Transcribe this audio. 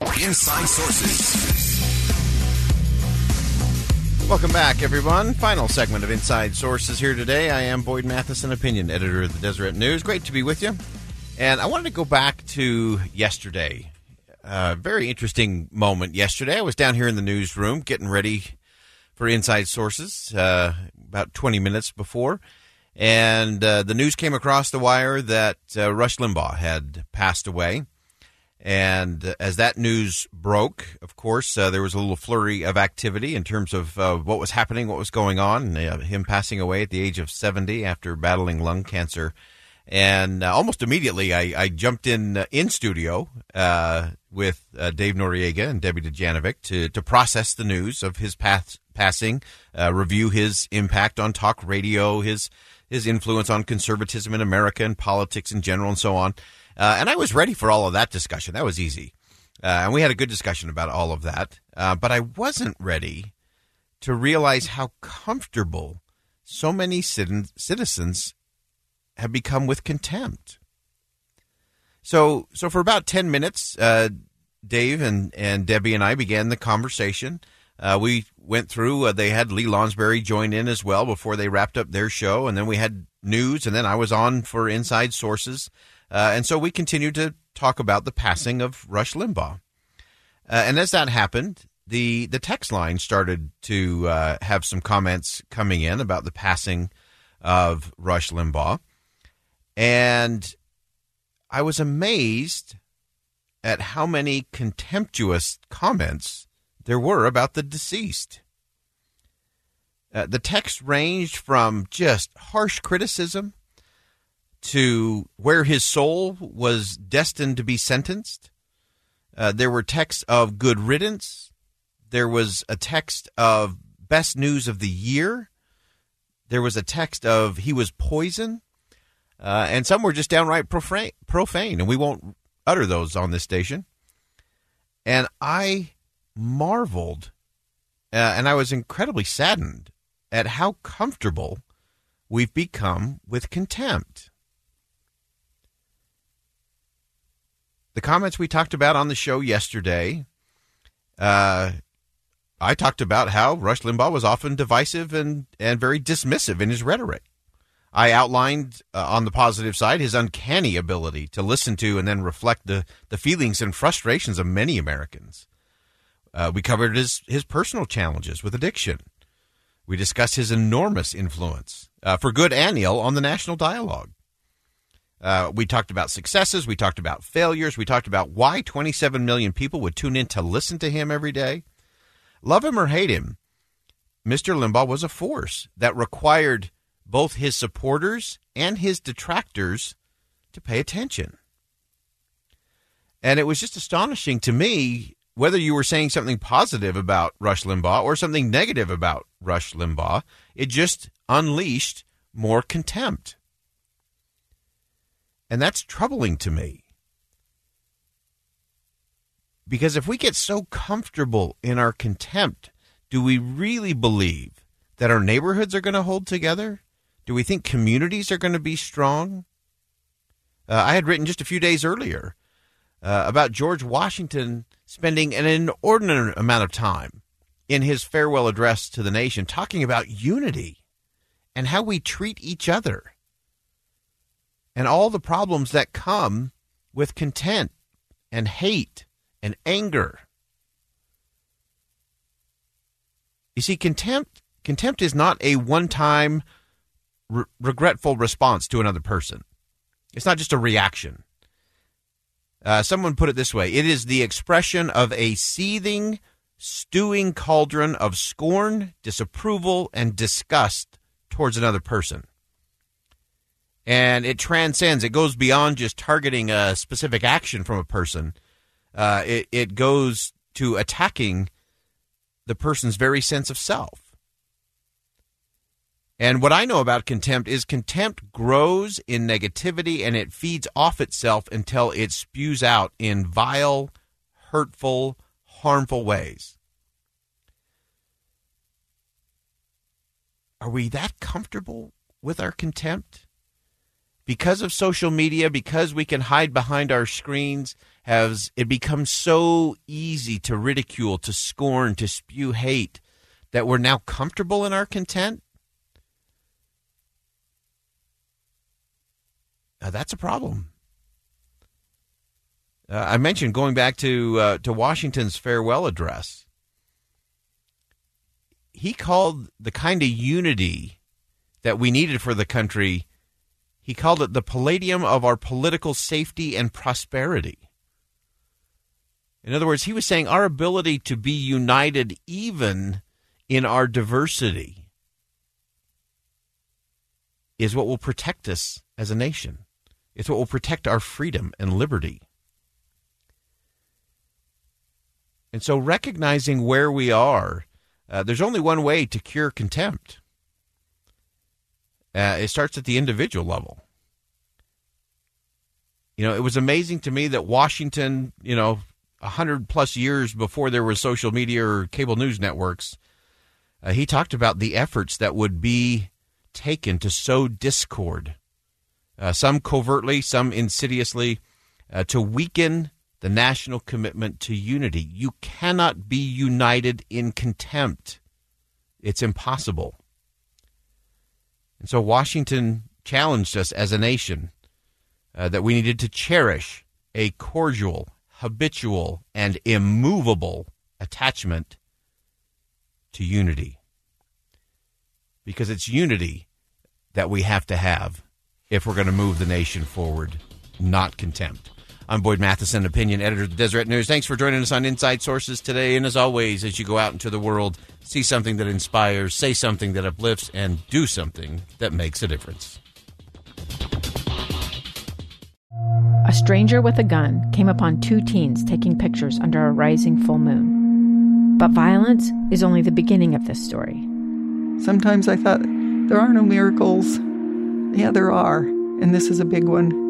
Inside Sources. Welcome back, everyone. Final segment of Inside Sources here today. I am Boyd Matheson, opinion editor of the Deseret News. Great to be with you. And I wanted to go back to yesterday. A very interesting moment yesterday. I was down here in the newsroom getting ready for Inside Sources uh, about 20 minutes before. And uh, the news came across the wire that uh, Rush Limbaugh had passed away. And as that news broke, of course, uh, there was a little flurry of activity in terms of uh, what was happening, what was going on. Uh, him passing away at the age of 70 after battling lung cancer. And uh, almost immediately, I, I, jumped in uh, in studio uh, with Dave Noriega and Debbie Dujanovic to, to process the news of his path, passing, review his impact on talk radio, his his influence on conservatism in America and politics in general, and so on. Uh, and I was ready for all of that discussion. That was easy. Uh, and we had a good discussion about all of that. Uh, but I wasn't ready to realize how comfortable so many citizens have become with contempt. So, so for about 10 minutes, uh, Dave and, and Debbie and I began the conversation. Uh, we went through, uh, they had Lee Lonsberry join in as well before they wrapped up their show. And then we had news, and then I was on for Inside Sources. Uh, and so we continued to talk about the passing of Rush Limbaugh. Uh, and as that happened, the, the text line started to uh, have some comments coming in about the passing of Rush Limbaugh. And I was amazed at how many contemptuous comments there were about the deceased. Uh, the text ranged from just harsh criticism to where his soul was destined to be sentenced. Uh, there were texts of good riddance. There was a text of best news of the year. There was a text of he was poison. Uh, and some were just downright profane, profane, and we won't utter those on this station. And I marveled, uh, and I was incredibly saddened at how comfortable we've become with contempt. The comments we talked about on the show yesterday, uh, I talked about how Rush Limbaugh was often divisive and, and very dismissive in his rhetoric. I outlined uh, on the positive side his uncanny ability to listen to and then reflect the, the feelings and frustrations of many Americans. Uh, we covered his, his personal challenges with addiction. We discussed his enormous influence, uh, for good and ill, on the national dialogue. Uh, we talked about successes. We talked about failures. We talked about why 27 million people would tune in to listen to him every day. Love him or hate him, Mr. Limbaugh was a force that required both his supporters and his detractors to pay attention. And it was just astonishing to me whether you were saying something positive about Rush Limbaugh or something negative about Rush Limbaugh, it just unleashed more contempt. And that's troubling to me. Because if we get so comfortable in our contempt, do we really believe that our neighborhoods are going to hold together? Do we think communities are going to be strong? Uh, I had written just a few days earlier uh, about George Washington spending an inordinate amount of time in his farewell address to the nation talking about unity and how we treat each other and all the problems that come with content and hate and anger. You see, contempt contempt is not a one-time re- regretful response to another person. It's not just a reaction. Uh, someone put it this way: it is the expression of a seething, stewing cauldron of scorn, disapproval, and disgust towards another person and it transcends. It goes beyond just targeting a specific action from a person. Uh, it, it goes to attacking the person's very sense of self. And what I know about contempt is contempt grows in negativity and it feeds off itself until it spews out in vile, hurtful, harmful ways. Are we that comfortable with our contempt? Because of social media, because we can hide behind our screens, has it become so easy to ridicule, to scorn, to spew hate that we're now comfortable in our content? Uh, that's a problem. Uh, I mentioned going back to uh, to Washington's farewell address. He called the kind of unity that we needed for the country. He called it the palladium of our political safety and prosperity. In other words, he was saying our ability to be united even in our diversity is what will protect us as a nation. It's what will protect our freedom and liberty. And so, recognizing where we are, uh, there's only one way to cure contempt. Uh, it starts at the individual level. You know, it was amazing to me that Washington, you know, a hundred plus years before there was social media or cable news networks, uh, he talked about the efforts that would be taken to sow discord, uh, some covertly, some insidiously, uh, to weaken the national commitment to unity. You cannot be united in contempt. It's impossible. And so Washington challenged us as a nation uh, that we needed to cherish a cordial, habitual, and immovable attachment to unity. Because it's unity that we have to have if we're going to move the nation forward, not contempt. I'm Boyd Matheson, opinion editor of the Deseret News. Thanks for joining us on Inside Sources today. And as always, as you go out into the world, see something that inspires, say something that uplifts, and do something that makes a difference. A stranger with a gun came upon two teens taking pictures under a rising full moon. But violence is only the beginning of this story. Sometimes I thought, there are no miracles. Yeah, there are, and this is a big one.